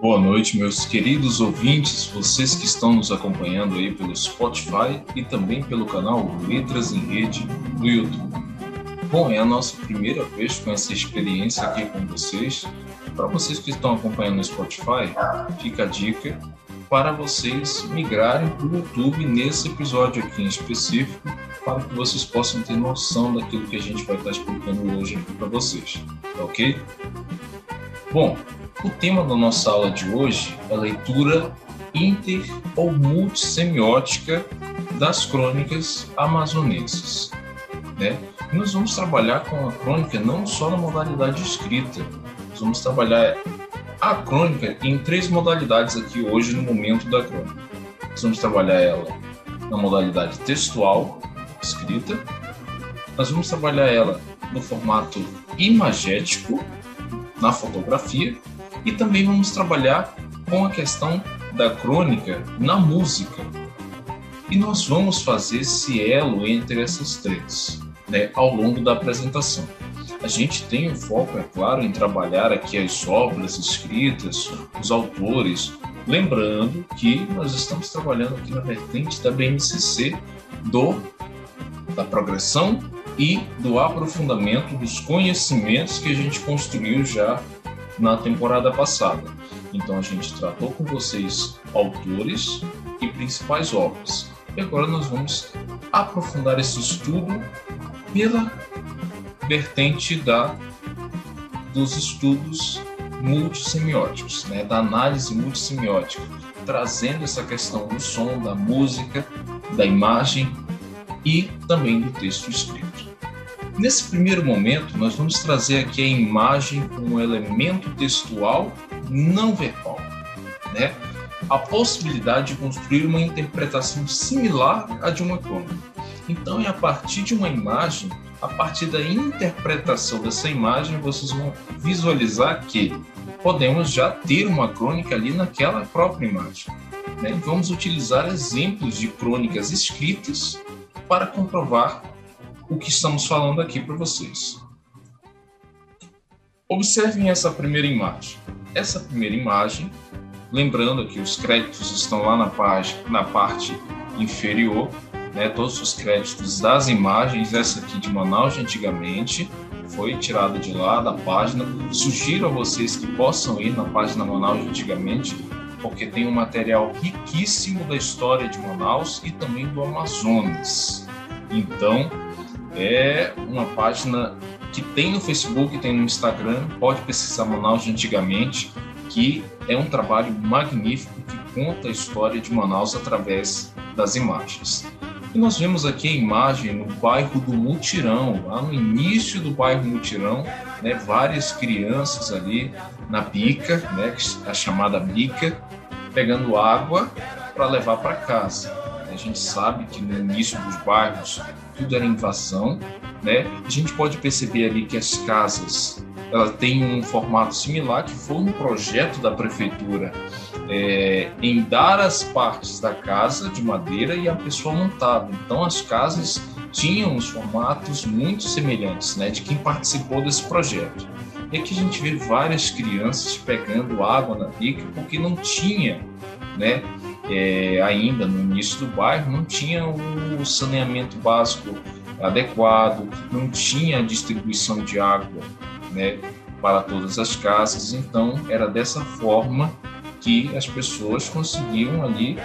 Boa noite, meus queridos ouvintes, vocês que estão nos acompanhando aí pelo Spotify e também pelo canal Letras em Rede no YouTube. Bom, é a nossa primeira vez com essa experiência aqui com vocês. Para vocês que estão acompanhando no Spotify, fica a dica para vocês migrarem para o YouTube nesse episódio aqui em específico, para que vocês possam ter noção daquilo que a gente vai estar explicando hoje aqui para vocês, tá ok? Bom, o tema da nossa aula de hoje é leitura inter ou multissemiótica das crônicas amazonenses. Né? Nós vamos trabalhar com a crônica não só na modalidade escrita, nós vamos trabalhar a crônica em três modalidades aqui hoje no momento da crônica. Nós vamos trabalhar ela na modalidade textual, escrita, nós vamos trabalhar ela no formato imagético, na fotografia, e também vamos trabalhar com a questão da crônica na música. E nós vamos fazer esse elo entre essas três né, ao longo da apresentação. A gente tem um foco, é claro, em trabalhar aqui as obras escritas, os autores, lembrando que nós estamos trabalhando aqui na vertente da BNCC do da progressão e do aprofundamento dos conhecimentos que a gente construiu já na temporada passada. Então a gente tratou com vocês autores e principais obras. E agora nós vamos aprofundar esse estudo pela vertente da dos estudos multissemióticos, né, da análise multissemiótica, trazendo essa questão do som, da música, da imagem e também do texto escrito. Nesse primeiro momento, nós vamos trazer aqui a imagem como um elemento textual não verbal, né? A possibilidade de construir uma interpretação similar à de uma crônica. Então, é a partir de uma imagem, a partir da interpretação dessa imagem, vocês vão visualizar que podemos já ter uma crônica ali naquela própria imagem. Né? Vamos utilizar exemplos de crônicas escritas para comprovar o que estamos falando aqui para vocês. Observem essa primeira imagem. Essa primeira imagem, lembrando que os créditos estão lá na, página, na parte inferior, né, todos os créditos das imagens, essa aqui de Manaus de antigamente, foi tirada de lá da página. Sugiro a vocês que possam ir na página Manaus de antigamente, porque tem um material riquíssimo da história de Manaus e também do Amazonas. Então, é uma página que tem no Facebook, tem no Instagram, pode pesquisar Manaus de antigamente, que é um trabalho magnífico que conta a história de Manaus através das imagens. E nós vemos aqui a imagem no bairro do Mutirão, lá no início do bairro Mutirão, né, várias crianças ali na bica, né, a chamada bica, pegando água para levar para casa. A gente sabe que no início dos bairros tudo era invasão, né? A gente pode perceber ali que as casas ela tem um formato similar que foi um projeto da prefeitura é, em dar as partes da casa de madeira e a pessoa montava. Então as casas tinham os formatos muito semelhantes, né, de quem participou desse projeto. E aqui a gente vê várias crianças pegando água na bica porque não tinha, né, é, ainda no início do bairro, não tinha o saneamento básico adequado, não tinha distribuição de água né, para todas as casas, então era dessa forma que as pessoas conseguiam ali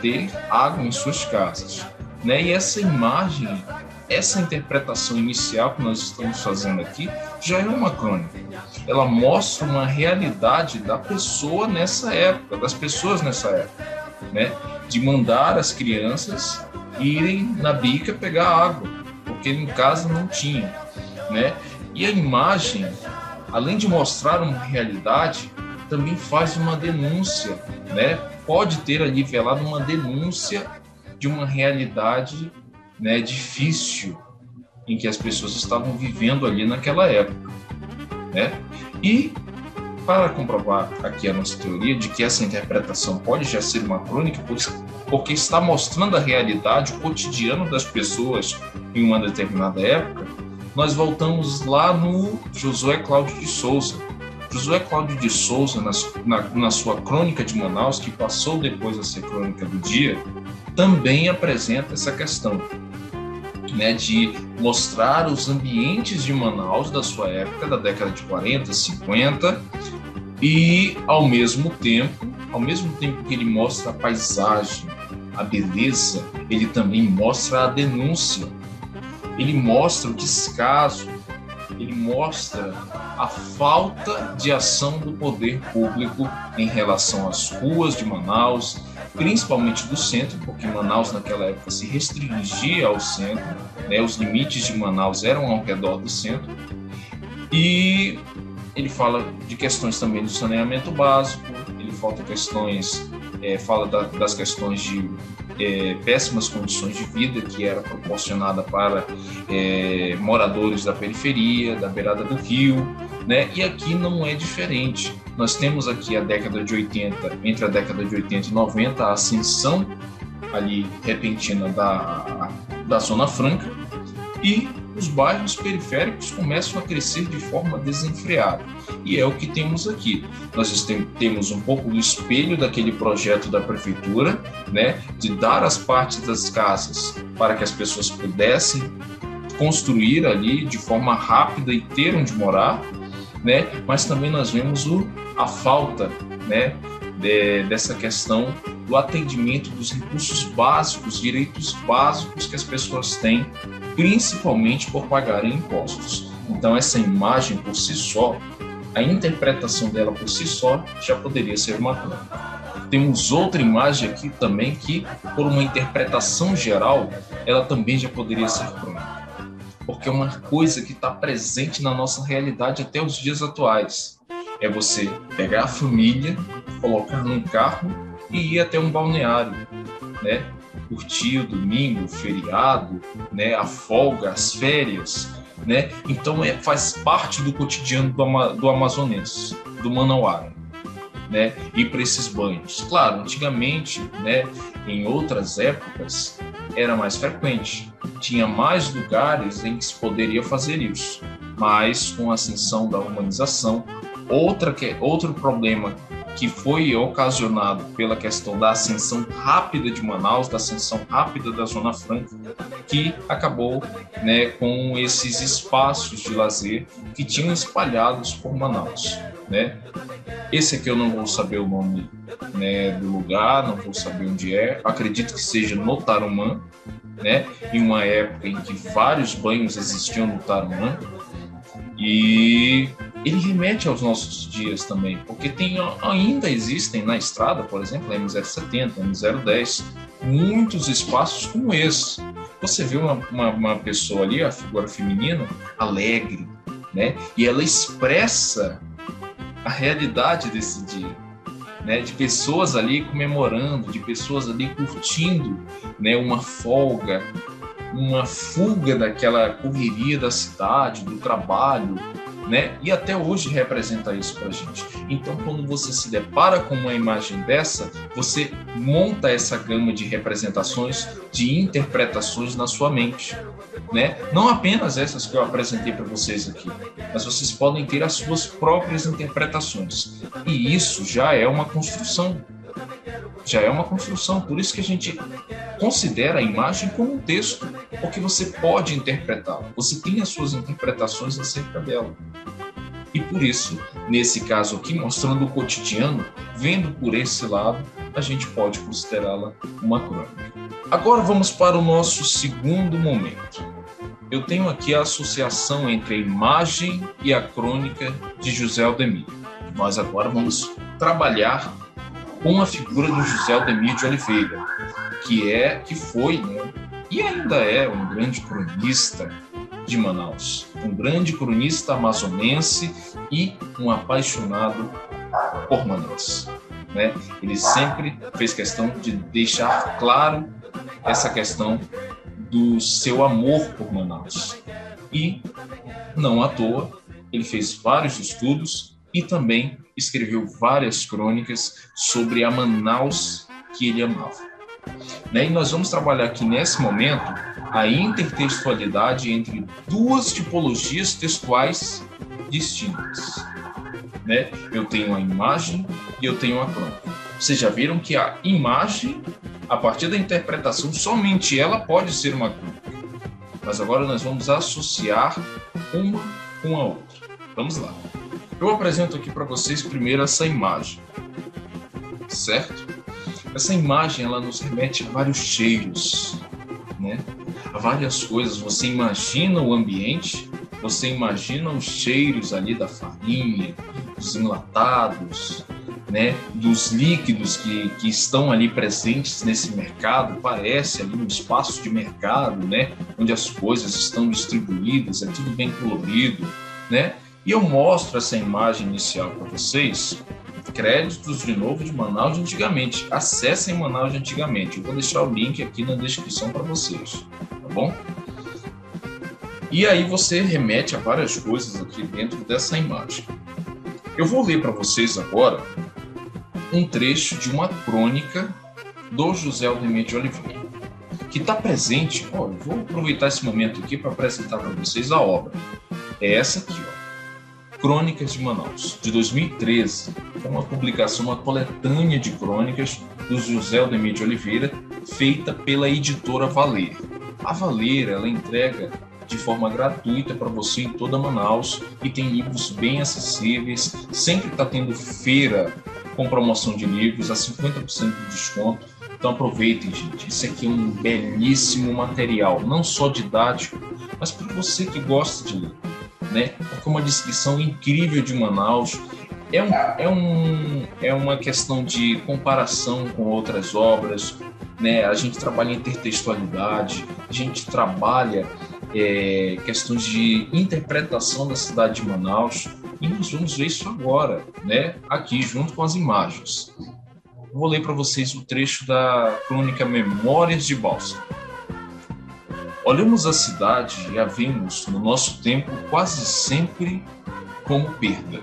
ter água em suas casas. Né? E essa imagem, essa interpretação inicial que nós estamos fazendo aqui, já é uma crônica. Ela mostra uma realidade da pessoa nessa época, das pessoas nessa época né? De mandar as crianças irem na bica pegar água, porque em casa não tinha, né? E a imagem, além de mostrar uma realidade, também faz uma denúncia, né? Pode ter ali velado uma denúncia de uma realidade, né, difícil em que as pessoas estavam vivendo ali naquela época, né? E para comprovar aqui a nossa teoria de que essa interpretação pode já ser uma crônica, porque está mostrando a realidade, o cotidiano das pessoas em uma determinada época, nós voltamos lá no Josué Cláudio de Souza, Josué Cláudio de Souza, na, na, na sua Crônica de Manaus, que passou depois a ser Crônica do Dia, também apresenta essa questão né, de mostrar os ambientes de Manaus da sua época, da década de 40, 50, e ao mesmo tempo, ao mesmo tempo que ele mostra a paisagem, a beleza, ele também mostra a denúncia. Ele mostra o descaso, ele mostra a falta de ação do poder público em relação às ruas de Manaus, principalmente do centro, porque Manaus naquela época se restringia ao centro, né? os limites de Manaus eram ao redor do centro, e ele fala de questões também do saneamento básico, ele falta questões, é, fala da, das questões de é, péssimas condições de vida que era proporcionada para é, moradores da periferia, da beirada do rio, né? E aqui não é diferente. Nós temos aqui a década de 80, entre a década de 80 e 90, a ascensão ali repentina da, da Zona Franca e os bairros periféricos começam a crescer de forma desenfreada. E é o que temos aqui. Nós temos um pouco do espelho daquele projeto da prefeitura, né, de dar as partes das casas para que as pessoas pudessem construir ali de forma rápida e ter onde morar, né? Mas também nós vemos o, a falta, né, de, dessa questão do atendimento dos recursos básicos, direitos básicos que as pessoas têm, principalmente por pagarem impostos. Então, essa imagem por si só, a interpretação dela por si só, já poderia ser uma crônica. Temos outra imagem aqui também que, por uma interpretação geral, ela também já poderia ser crônica. Porque é uma coisa que está presente na nossa realidade até os dias atuais é você pegar a família, colocar num carro e ir até um balneário, né? Curtir o domingo, o feriado, né? A folga, as férias, né? Então é, faz parte do cotidiano do, do amazonense, do manauara, né? Ir para esses banhos. Claro, antigamente, né? Em outras épocas era mais frequente, tinha mais lugares em que se poderia fazer isso, mas com a ascensão da urbanização Outra que, outro problema que foi ocasionado pela questão da ascensão rápida de Manaus, da ascensão rápida da Zona Franca, que acabou né, com esses espaços de lazer que tinham espalhados por Manaus. Né? Esse aqui eu não vou saber o nome né, do lugar, não vou saber onde é. Acredito que seja no Tarumã, né? em uma época em que vários banhos existiam no Tarumã. E ele remete aos nossos dias também, porque tem, ainda existem na estrada, por exemplo, a M070, a M010, muitos espaços como esse. Você vê uma, uma, uma pessoa ali, a figura feminina, alegre, né? E ela expressa a realidade desse dia. Né, de pessoas ali comemorando, de pessoas ali curtindo né, uma folga, uma fuga daquela correria da cidade, do trabalho, né? E até hoje representa isso para a gente. Então, quando você se depara com uma imagem dessa, você monta essa gama de representações, de interpretações na sua mente, né? Não apenas essas que eu apresentei para vocês aqui, mas vocês podem ter as suas próprias interpretações. E isso já é uma construção já é uma construção. Por isso que a gente considera a imagem como um texto, porque você pode interpretá-la, você tem as suas interpretações acerca dela. E por isso, nesse caso aqui, mostrando o cotidiano, vendo por esse lado, a gente pode considerá-la uma crônica. Agora vamos para o nosso segundo momento. Eu tenho aqui a associação entre a imagem e a crônica de José Aldemir. Nós agora vamos trabalhar com a figura do José Aldemir de Oliveira, que é, que foi, né, e ainda é um grande cronista de Manaus, um grande cronista amazonense e um apaixonado por Manaus. Né? Ele sempre fez questão de deixar claro essa questão do seu amor por Manaus. E, não à toa, ele fez vários estudos e também escreveu várias crônicas sobre a Manaus que ele amava. Né? E nós vamos trabalhar aqui nesse momento a intertextualidade entre duas tipologias textuais distintas. né? Eu tenho a imagem e eu tenho a crônica. Vocês já viram que a imagem, a partir da interpretação, somente ela pode ser uma crônica. Mas agora nós vamos associar uma com a outra. Vamos lá. Eu apresento aqui para vocês primeiro essa imagem, certo? Essa imagem ela nos remete a vários cheiros, né? A várias coisas. Você imagina o ambiente, você imagina os cheiros ali da farinha, dos enlatados, né, dos líquidos que, que estão ali presentes nesse mercado, parece ali um espaço de mercado, né, onde as coisas estão distribuídas, é tudo bem colorido, né? E eu mostro essa imagem inicial para vocês, créditos de novo de Manaus de antigamente. Acessem Manaus de antigamente. Eu vou deixar o link aqui na descrição para vocês, tá bom? E aí você remete a várias coisas aqui dentro dessa imagem. Eu vou ler para vocês agora um trecho de uma crônica do José Aldemir de Oliveira, que está presente. Ó, eu vou aproveitar esse momento aqui para apresentar para vocês a obra. É essa aqui, ó. Crônicas de Manaus, de 2013. É uma publicação, uma coletânea de crônicas do José Aldemir de Oliveira, feita pela editora Valer. A Valer, ela entrega de forma gratuita para você em toda Manaus e tem livros bem acessíveis. Sempre está tendo feira com promoção de livros a 50% de desconto. Então aproveitem, gente. Esse aqui é um belíssimo material, não só didático, mas para você que gosta de ler, né? Porque é uma descrição incrível de Manaus. É, um, é, um, é uma questão de comparação com outras obras, né? A gente trabalha intertextualidade, a gente trabalha é, questões de interpretação da cidade de Manaus, e nós vamos ver isso agora, né? aqui, junto com as imagens. Vou ler para vocês o trecho da crônica Memórias de Balsa. Olhamos a cidade e a vemos, no nosso tempo, quase sempre como perda.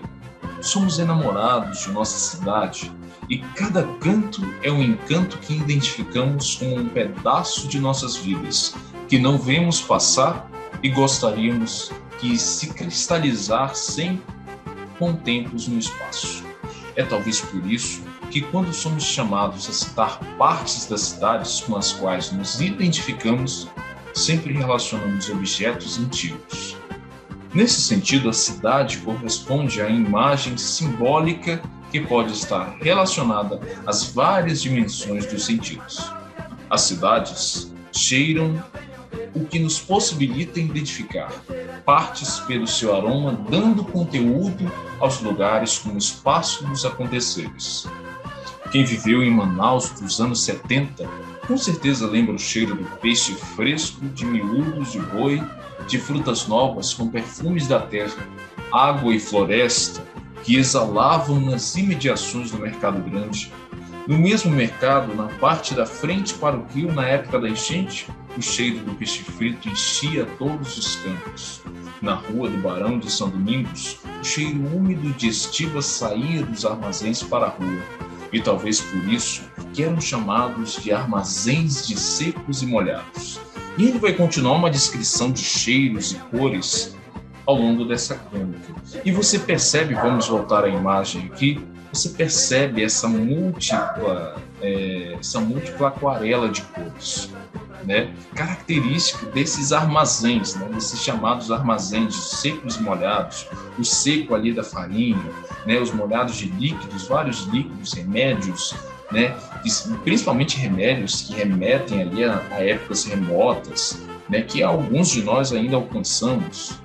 Somos enamorados de nossa cidade e cada canto é um encanto que identificamos como um pedaço de nossas vidas, que não vemos passar e gostaríamos que se cristalizar sem contemplos no espaço. É talvez por isso que, quando somos chamados a citar partes das cidades com as quais nos identificamos, sempre relacionamos objetos antigos. Nesse sentido, a cidade corresponde à imagem simbólica que pode estar relacionada às várias dimensões dos sentidos. As cidades cheiram o que nos possibilita identificar partes pelo seu aroma, dando conteúdo aos lugares como espaço dos aconteceres. Quem viveu em Manaus dos anos 70 com certeza lembra o cheiro do peixe fresco, de miúdos de boi, de frutas novas com perfumes da terra, água e floresta que exalavam nas imediações do Mercado Grande. No mesmo mercado, na parte da frente para o rio, na época da enchente, o cheiro do peixe frito enchia todos os campos. Na rua do Barão de São Domingos, o cheiro úmido de estivas saía dos armazéns para a rua, e talvez por isso que eram chamados de armazéns de secos e molhados. E ele vai continuar uma descrição de cheiros e cores ao longo dessa crônica. E você percebe, vamos voltar à imagem aqui, você percebe essa múltipla, é, essa múltipla aquarela de cores né, característico desses armazéns, né, desses chamados armazéns secos e molhados, o seco ali da farinha, né, os molhados de líquidos, vários líquidos, remédios, né, principalmente remédios que remetem ali a, a épocas remotas, né, que alguns de nós ainda alcançamos.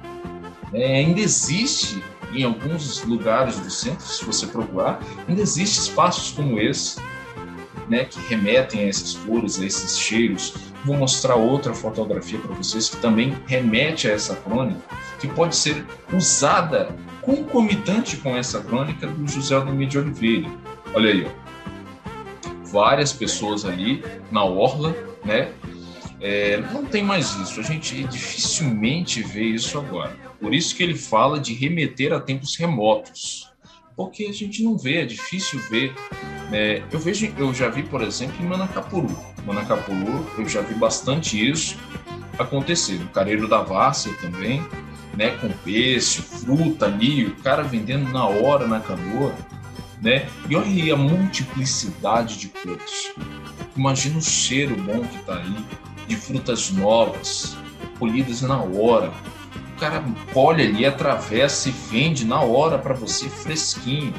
É, ainda existe em alguns lugares do centro, se você procurar, ainda existe espaços como esse, né, que remetem a essas cores, a esses cheiros, Vou mostrar outra fotografia para vocês que também remete a essa crônica, que pode ser usada concomitante com essa crônica do José Aldomir de Oliveira. Olha aí, ó. Várias pessoas ali na orla, né? É, não tem mais isso, a gente dificilmente vê isso agora. Por isso que ele fala de remeter a tempos remotos, porque a gente não vê, é difícil ver é, eu vejo, eu já vi, por exemplo, em Manacapuru. Manacapuru, eu já vi bastante isso acontecer. No Careiro da Várzea também, né, com peixe, fruta ali, o cara vendendo na hora na canoa, né? E olha aí a multiplicidade de cores. Imagina o cheiro bom que tá aí de frutas novas, colhidas na hora. O cara colhe ali, atravessa e vende na hora para você fresquinho,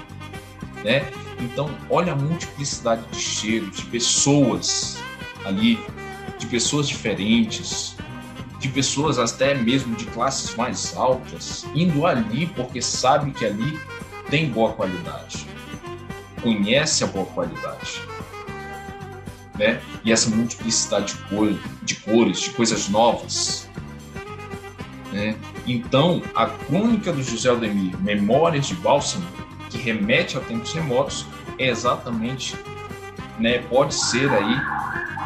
né? Então, olha a multiplicidade de cheiros, de pessoas ali, de pessoas diferentes, de pessoas até mesmo de classes mais altas, indo ali porque sabe que ali tem boa qualidade, conhece a boa qualidade. Né? E essa multiplicidade de, cor, de cores, de coisas novas. Né? Então, a crônica do José Aldemir, Memórias de Bálsamo, que remete a tempos remotos, é exatamente, né, pode ser aí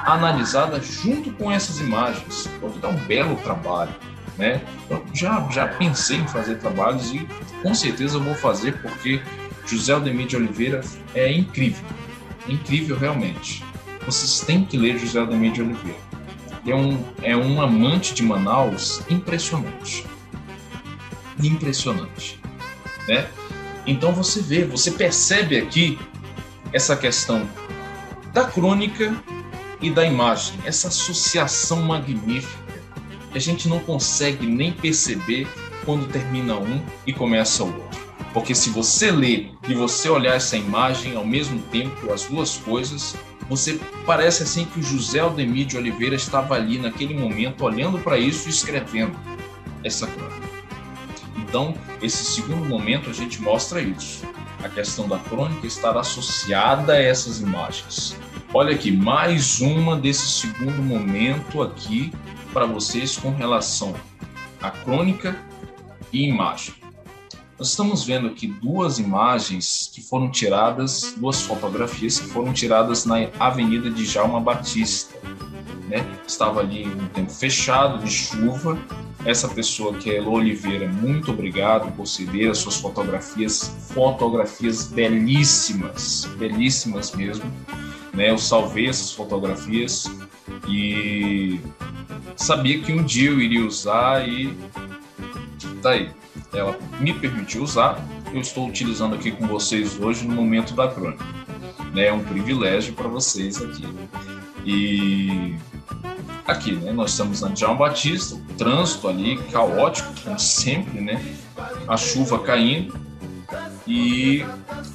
analisada junto com essas imagens. Pode dar um belo trabalho. Né? Eu já, já pensei em fazer trabalhos e com certeza vou fazer porque José Aldemir de Oliveira é incrível. Incrível realmente. Vocês têm que ler José Aldemir de Oliveira. É um, é um amante de Manaus impressionante. Impressionante. Né? Então você vê, você percebe aqui essa questão da crônica e da imagem, essa associação magnífica que a gente não consegue nem perceber quando termina um e começa o outro. Porque se você ler e você olhar essa imagem ao mesmo tempo, as duas coisas, você parece assim que o José Aldemir de Oliveira estava ali naquele momento olhando para isso e escrevendo essa crônica. Então, esse segundo momento a gente mostra isso. A questão da crônica estar associada a essas imagens. Olha aqui, mais uma desse segundo momento aqui para vocês com relação à crônica e imagem. Nós estamos vendo aqui duas imagens que foram tiradas, duas fotografias que foram tiradas na Avenida de Jalma Batista. Né? Estava ali um tempo fechado, de chuva. Essa pessoa que é Elo Oliveira, muito obrigado por ceder as suas fotografias, fotografias belíssimas, belíssimas mesmo né? Eu salvei essas fotografias e sabia que um dia eu iria usar e tá aí. Ela me permitiu usar, eu estou utilizando aqui com vocês hoje no momento da crônica. Né? É um privilégio para vocês aqui. E aqui, né? Nós estamos na João Batista, o trânsito ali caótico, como sempre, né? A chuva caindo e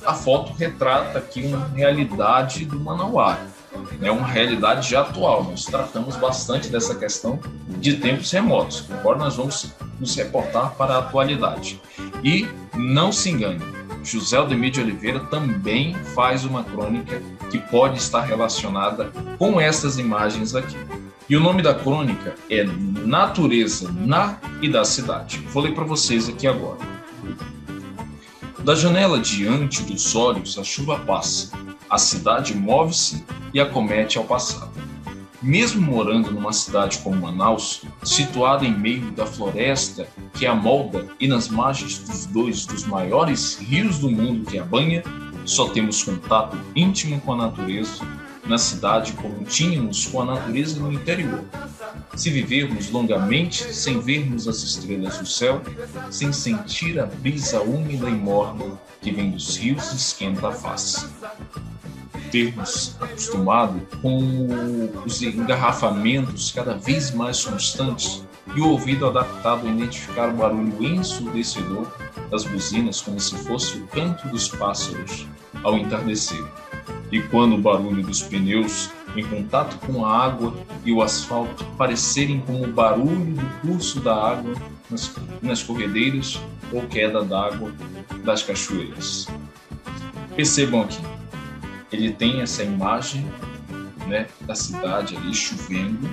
a foto retrata aqui uma realidade do Manauara, né, uma realidade já atual. Nós tratamos bastante dessa questão de tempos remotos, agora nós vamos nos reportar para a atualidade. E não se engane, José Aldemir de Oliveira também faz uma crônica que pode estar relacionada com essas imagens aqui. E o nome da crônica é Natureza na e da Cidade. Vou ler para vocês aqui agora. Da janela diante dos olhos a chuva passa, a cidade move-se e acomete ao passado. Mesmo morando numa cidade como Manaus, situada em meio da floresta que a molda e nas margens dos dois dos maiores rios do mundo que a banha, só temos contato íntimo com a natureza na cidade como tínhamos com a natureza no interior, se vivermos longamente sem vermos as estrelas do céu, sem sentir a brisa úmida e morna que vem dos rios e esquenta a face. Termos acostumado com os engarrafamentos cada vez mais constantes e o ouvido adaptado a identificar o barulho ensurdecedor das buzinas como se fosse o canto dos pássaros ao entardecer. E quando o barulho dos pneus em contato com a água e o asfalto parecerem como o barulho do curso da água nas, nas corredeiras ou queda d'água das cachoeiras. Percebam aqui, ele tem essa imagem né, da cidade ali chovendo.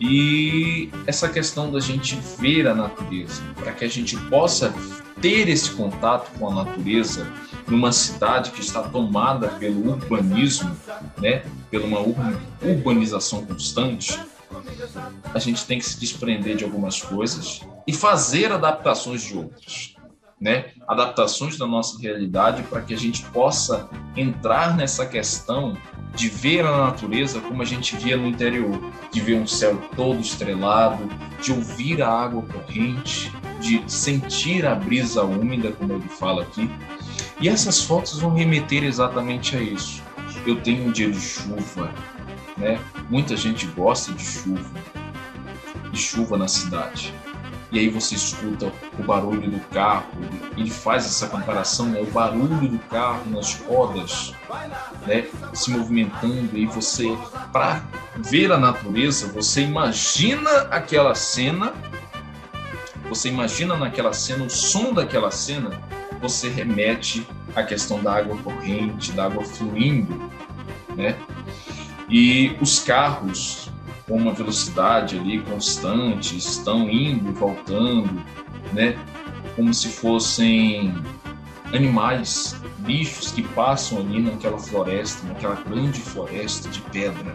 E essa questão da gente ver a natureza, para que a gente possa ter esse contato com a natureza numa cidade que está tomada pelo urbanismo, né, pela uma urbanização constante, a gente tem que se desprender de algumas coisas e fazer adaptações de outras, né? Adaptações da nossa realidade para que a gente possa entrar nessa questão de ver a natureza como a gente via no interior, de ver um céu todo estrelado, de ouvir a água corrente, de sentir a brisa úmida, como ele fala aqui. E essas fotos vão remeter exatamente a isso. Eu tenho um dia de chuva, né? Muita gente gosta de chuva, de chuva na cidade e aí você escuta o barulho do carro, ele faz essa comparação, né? o barulho do carro nas rodas, né? se movimentando, e você, para ver a natureza, você imagina aquela cena, você imagina naquela cena, o som daquela cena, você remete à questão da água corrente, da água fluindo, né? E os carros com uma velocidade ali constante, estão indo e voltando, né? Como se fossem animais, bichos que passam ali naquela floresta, naquela grande floresta de pedra,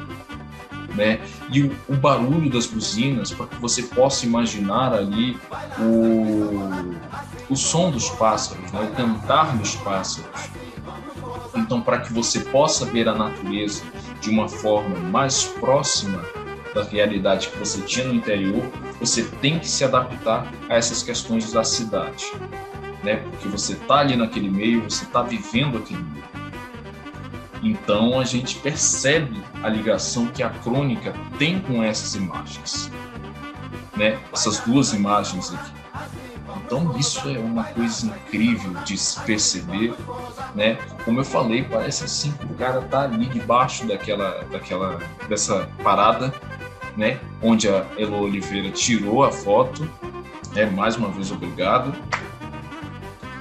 né? E o, o barulho das buzinas, para que você possa imaginar ali o, o som dos pássaros, né? o cantar dos pássaros. Então, para que você possa ver a natureza de uma forma mais próxima da realidade que você tinha no interior, você tem que se adaptar a essas questões da cidade, né? Porque você está ali naquele meio, você está vivendo aquele meio. Então a gente percebe a ligação que a crônica tem com essas imagens, né? Essas duas imagens aqui. Então isso é uma coisa incrível de se perceber, né? Como eu falei, parece assim que o cara tá ali debaixo daquela, daquela, dessa parada né? Onde a Elo Oliveira tirou a foto. É, mais uma vez, obrigado.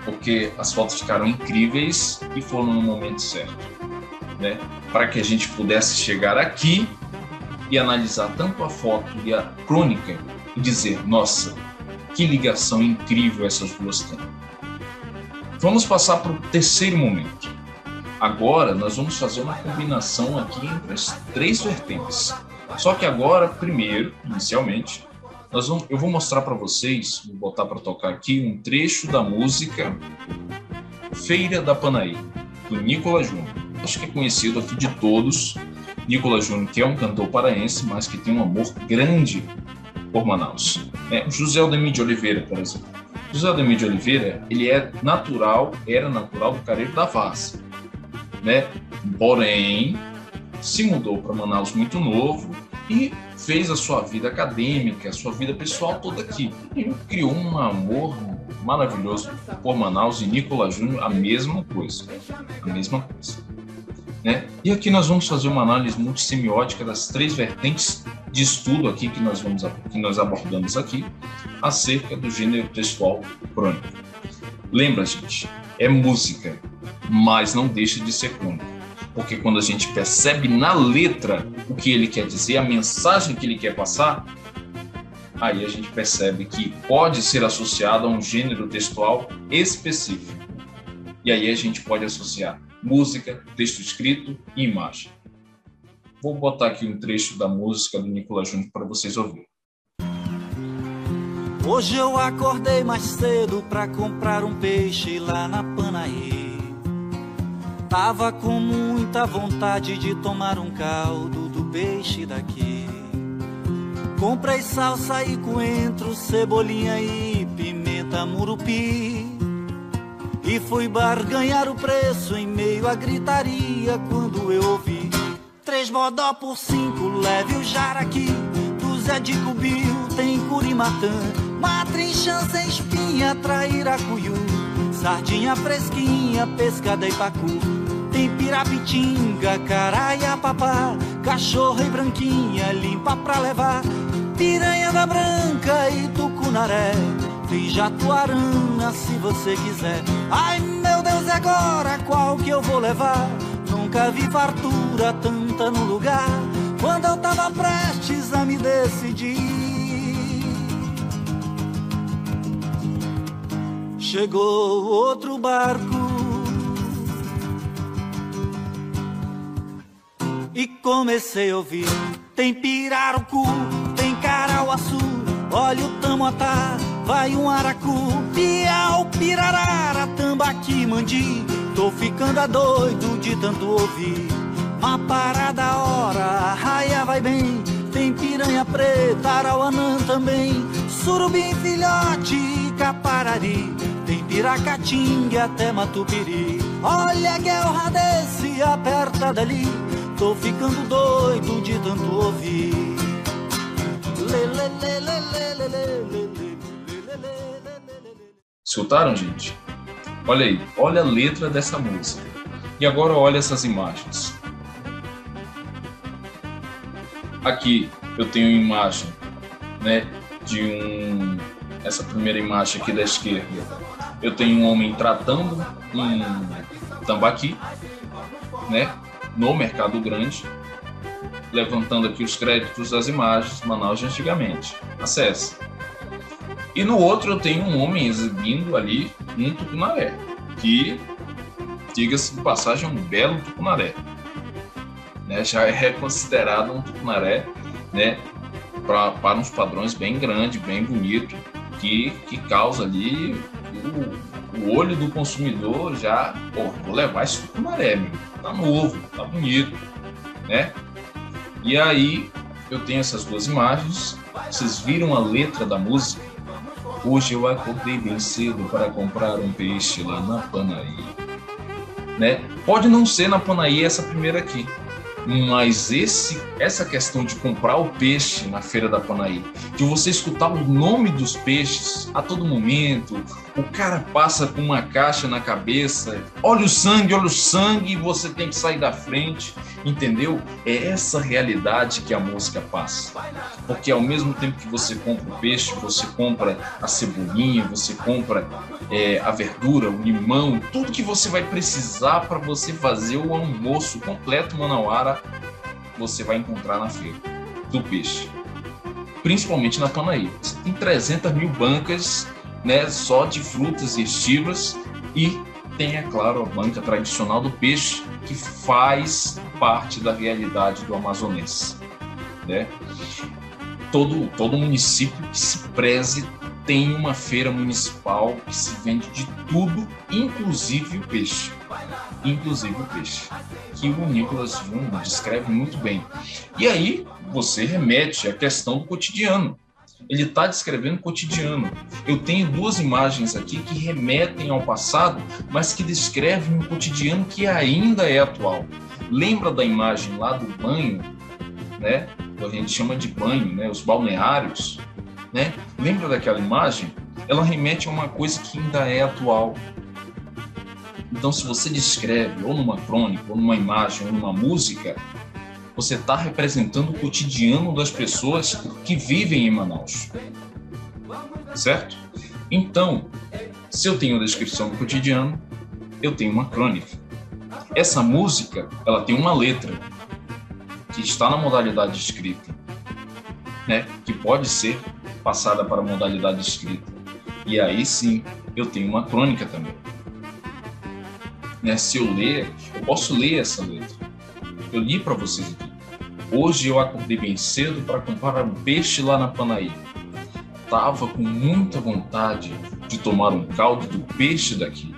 Porque as fotos ficaram incríveis e foram no momento certo. Né? Para que a gente pudesse chegar aqui e analisar tanto a foto e a crônica e dizer: nossa, que ligação incrível essas duas têm. Vamos passar para o terceiro momento. Agora nós vamos fazer uma combinação aqui entre as três vertentes. Só que agora, primeiro, inicialmente, nós vamos, eu vou mostrar para vocês, vou botar para tocar aqui um trecho da música Feira da Panaí, do Nicola Júnior. Acho que é conhecido aqui de todos. Nicola Júnior, que é um cantor paraense, mas que tem um amor grande por Manaus. É, José Aldemir de Oliveira, por exemplo. José Aldemir de Oliveira, ele é natural, era natural do Careiro da Vaz, né? Porém, se mudou para Manaus muito novo, e fez a sua vida acadêmica, a sua vida pessoal toda aqui. E criou um amor maravilhoso por Manaus e Nicolas Júnior, a mesma coisa. A mesma coisa. Né? E aqui nós vamos fazer uma análise multissemiótica das três vertentes de estudo aqui que nós, vamos, que nós abordamos aqui acerca do gênero textual crônico. Lembra, gente, é música, mas não deixa de ser crônica porque quando a gente percebe na letra o que ele quer dizer, a mensagem que ele quer passar, aí a gente percebe que pode ser associado a um gênero textual específico. E aí a gente pode associar música, texto escrito e imagem. Vou botar aqui um trecho da música do Nicolas Júnior para vocês ouvirem. Hoje eu acordei mais cedo para comprar um peixe lá na Panaí. Tava com muita vontade de tomar um caldo do peixe daqui. Comprei salsa e coentro, cebolinha e pimenta murupi. E fui barganhar o preço em meio à gritaria quando eu ouvi Três bodó por cinco, leve o jaraqui Zé de Cubil tem curimatã Matrinchã sem espinha, traíra cuiu Sardinha fresquinha, pescada e pacu tem pirapitinga, caraia, papá, cachorro e branquinha, limpa pra levar. Piranha da branca e tucunaré, tem jatuarana se você quiser. Ai meu Deus, agora qual que eu vou levar? Nunca vi fartura tanta no lugar. Quando eu tava prestes a me decidir. Chegou outro barco e comecei a ouvir. Tem pirarucu, tem carauaçu, olha o tamatá, vai um aracu, piau, pirarara, tambaqui, mandi. Tô ficando a doido de tanto ouvir. Uma parada hora, a raia vai bem. Tem piranha preta, arauanã também. Surubim, filhote, caparari. Tem piracatinga até matupiri. Olha a guerra desse, aperta dali. Tô ficando doido de tanto ouvir. Escutaram, gente? Olha aí, olha a letra dessa música. E agora olha essas imagens. Aqui eu tenho uma imagem, né, de um essa primeira imagem aqui da esquerda. Eu tenho um homem tratando um tambaqui, né, no mercado grande, levantando aqui os créditos das imagens Manaus de antigamente. Acesse. E no outro eu tenho um homem exibindo ali um tucunaré, que, diga-se de passagem, é um belo tucunaré. Né? Já é considerado um tucunaré né? Pra, para uns padrões bem grande, bem bonito, que, que causa ali o, o olho do consumidor já, pô, vou levar esse tucunaré, meu. tá novo, tá bonito, né? E aí eu tenho essas duas imagens, vocês viram a letra da música? Hoje eu acordei bem cedo para comprar um peixe lá na Panaí. Né? Pode não ser na Panaí essa primeira aqui, mas esse, essa questão de comprar o peixe na feira da Panaí, de você escutar o nome dos peixes a todo momento, o cara passa com uma caixa na cabeça, olha o sangue, olha o sangue, e você tem que sair da frente, entendeu? É essa realidade que a música passa. Porque ao mesmo tempo que você compra o peixe, você compra a cebolinha, você compra é, a verdura, o limão, tudo que você vai precisar para você fazer o almoço completo manauara você vai encontrar na feira do peixe. Principalmente na Panaí. Você tem 300 mil bancas né, só de frutas e estivas e tem, é claro, a banca tradicional do peixe, que faz parte da realidade do amazonense. Né? Todo, todo município que se preze tem uma feira municipal que se vende de tudo, inclusive o peixe inclusive o peixe, que o Nicolas Jung descreve muito bem. E aí você remete à questão do cotidiano. Ele está descrevendo o cotidiano. Eu tenho duas imagens aqui que remetem ao passado, mas que descrevem um cotidiano que ainda é atual. Lembra da imagem lá do banho, né? A gente chama de banho, né? Os balneários, né? Lembra daquela imagem? Ela remete a uma coisa que ainda é atual, então, se você descreve, ou numa crônica, ou numa imagem, ou numa música, você está representando o cotidiano das pessoas que vivem em Manaus. Certo? Então, se eu tenho a descrição do cotidiano, eu tenho uma crônica. Essa música, ela tem uma letra que está na modalidade escrita, né? Que pode ser passada para a modalidade escrita. E aí sim, eu tenho uma crônica também né, se eu ler, eu posso ler essa letra. Eu li para vocês aqui. Hoje eu acordei bem cedo para comprar um peixe lá na Panaí. Tava com muita vontade de tomar um caldo do peixe daqui.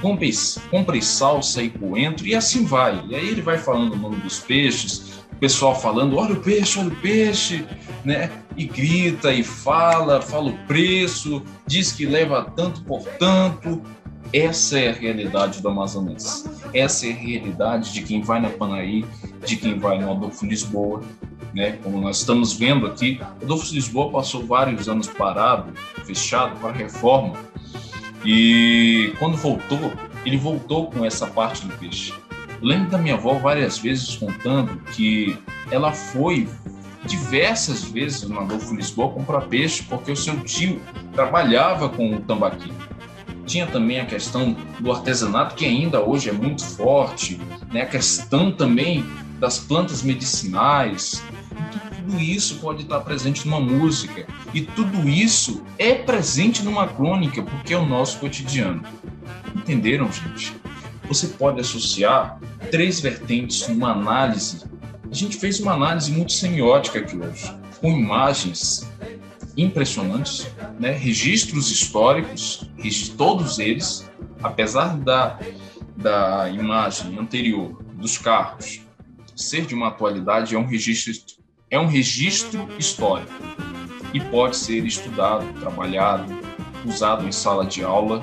Comprei, comprei salsa e coentro e assim vai. E aí ele vai falando o nome dos peixes, o pessoal falando, olha o peixe, olha o peixe, né? E grita e fala, fala o preço, diz que leva tanto por tanto, essa é a realidade do amazonense. Essa é a realidade de quem vai na Panaí, de quem vai no Adolfo Lisboa, né? Como nós estamos vendo aqui, Adolfo Lisboa passou vários anos parado, fechado para reforma. E quando voltou, ele voltou com essa parte do peixe. lembro da minha avó várias vezes contando que ela foi diversas vezes no Adolfo Lisboa comprar peixe porque o seu tio trabalhava com o tambaqui. Tinha também a questão do artesanato, que ainda hoje é muito forte, né? a questão também das plantas medicinais. Tudo isso pode estar presente numa música. E tudo isso é presente numa crônica, porque é o nosso cotidiano. Entenderam, gente? Você pode associar três vertentes numa análise. A gente fez uma análise muito semiótica aqui hoje, com imagens impressionantes, né? registros históricos, todos eles, apesar da, da imagem anterior dos carros ser de uma atualidade, é um registro, é um registro histórico e pode ser estudado, trabalhado, usado em sala de aula.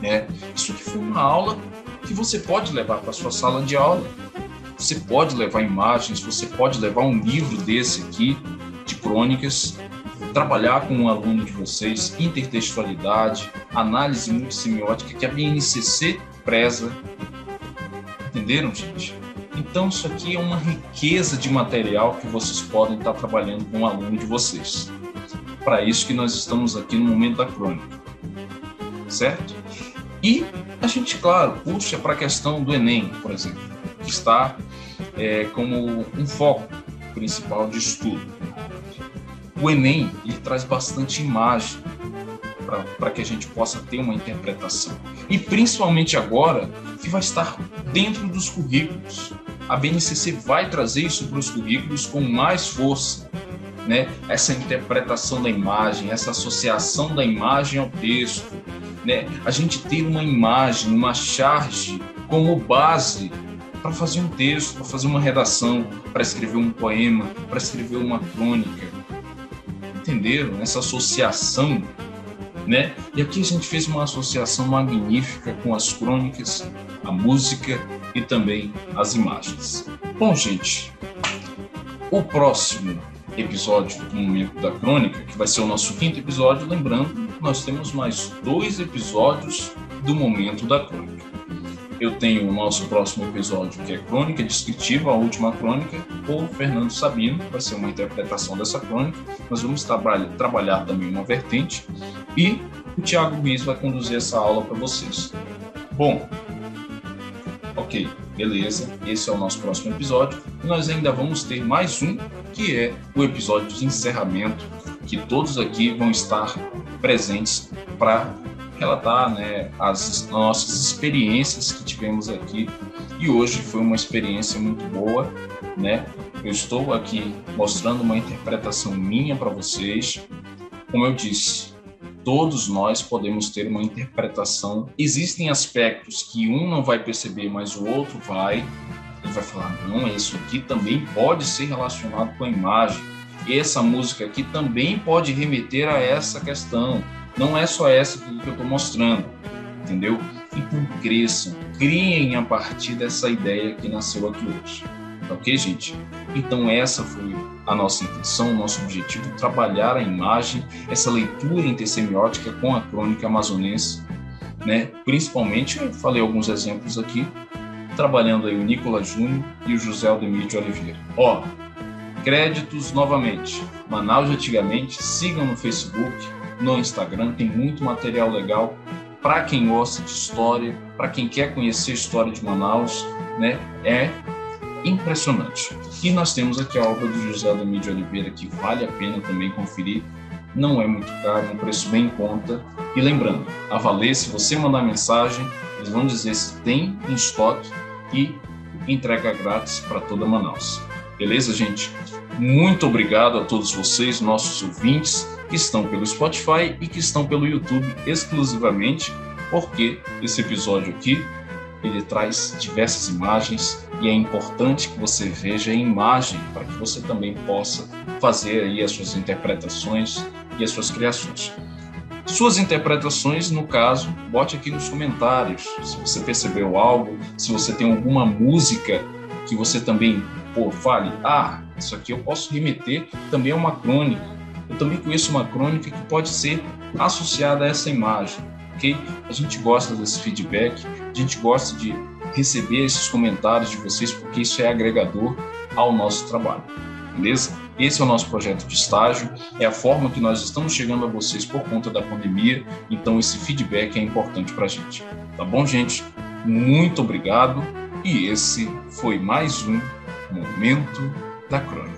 Né? Isso aqui foi uma aula que você pode levar para sua sala de aula. Você pode levar imagens, você pode levar um livro desse aqui de crônicas, trabalhar com um aluno de vocês intertextualidade, análise multissemiótica que a BNCC preza. Entenderam, gente? Então, isso aqui é uma riqueza de material que vocês podem estar trabalhando com o aluno de vocês. Para isso que nós estamos aqui no momento da crônica. Certo? E a gente, claro, puxa para a questão do Enem, por exemplo, que está é, como um foco principal de estudo. O Enem ele traz bastante imagem para que a gente possa ter uma interpretação. E principalmente agora, que vai estar dentro dos currículos. A BNCC vai trazer isso para os currículos com mais força. Né? Essa interpretação da imagem, essa associação da imagem ao texto, né? A gente ter uma imagem, uma charge como base para fazer um texto, para fazer uma redação, para escrever um poema, para escrever uma crônica. Entenderam? Essa associação né? E aqui a gente fez uma associação magnífica com as crônicas, a música e também as imagens. Bom, gente, o próximo episódio do Momento da Crônica, que vai ser o nosso quinto episódio, lembrando, nós temos mais dois episódios do Momento da Crônica. Eu tenho o nosso próximo episódio, que é Crônica Descritiva, a última crônica, por Fernando Sabino, vai ser uma interpretação dessa crônica. Nós vamos trabalhar, trabalhar também uma vertente e o Tiago Ruiz vai conduzir essa aula para vocês. Bom, ok, beleza, esse é o nosso próximo episódio. E nós ainda vamos ter mais um, que é o episódio de encerramento, que todos aqui vão estar presentes para relatar né, as nossas experiências que tivemos aqui. E hoje foi uma experiência muito boa, né? Eu estou aqui mostrando uma interpretação minha para vocês. Como eu disse, todos nós podemos ter uma interpretação. Existem aspectos que um não vai perceber, mas o outro vai. Ele vai falar: não, isso aqui também pode ser relacionado com a imagem. Essa música aqui também pode remeter a essa questão. Não é só essa que eu estou mostrando, entendeu? Então cresçam, criem a partir dessa ideia que nasceu aqui hoje. Ok, gente? Então essa foi a nossa intenção, nosso objetivo, trabalhar a imagem, essa leitura intersemiótica com a crônica amazonense, né? Principalmente, eu falei alguns exemplos aqui, trabalhando aí o Nicolas Júnior e o José Aldemir de Oliveira. Ó, créditos novamente. Manaus antigamente, sigam no Facebook, no Instagram, tem muito material legal para quem gosta de história, para quem quer conhecer a história de Manaus, né? É impressionante. E nós temos aqui a obra do José Ademir de Oliveira, que vale a pena também conferir. Não é muito caro, um preço bem em conta. E lembrando, a Valer, se você mandar mensagem, eles vão dizer se tem em estoque e entrega grátis para toda Manaus. Beleza, gente? Muito obrigado a todos vocês, nossos ouvintes que estão pelo Spotify e que estão pelo YouTube exclusivamente, porque esse episódio aqui ele traz diversas imagens e é importante que você veja a imagem para que você também possa fazer aí as suas interpretações e as suas criações. Suas interpretações, no caso, bote aqui nos comentários. Se você percebeu algo, se você tem alguma música que você também pô, fale, ah, isso aqui eu posso remeter também a uma crônica eu também conheço uma crônica que pode ser associada a essa imagem, ok? A gente gosta desse feedback, a gente gosta de receber esses comentários de vocês, porque isso é agregador ao nosso trabalho, beleza? Esse é o nosso projeto de estágio, é a forma que nós estamos chegando a vocês por conta da pandemia, então esse feedback é importante para a gente. Tá bom, gente? Muito obrigado e esse foi mais um Momento da Crônica.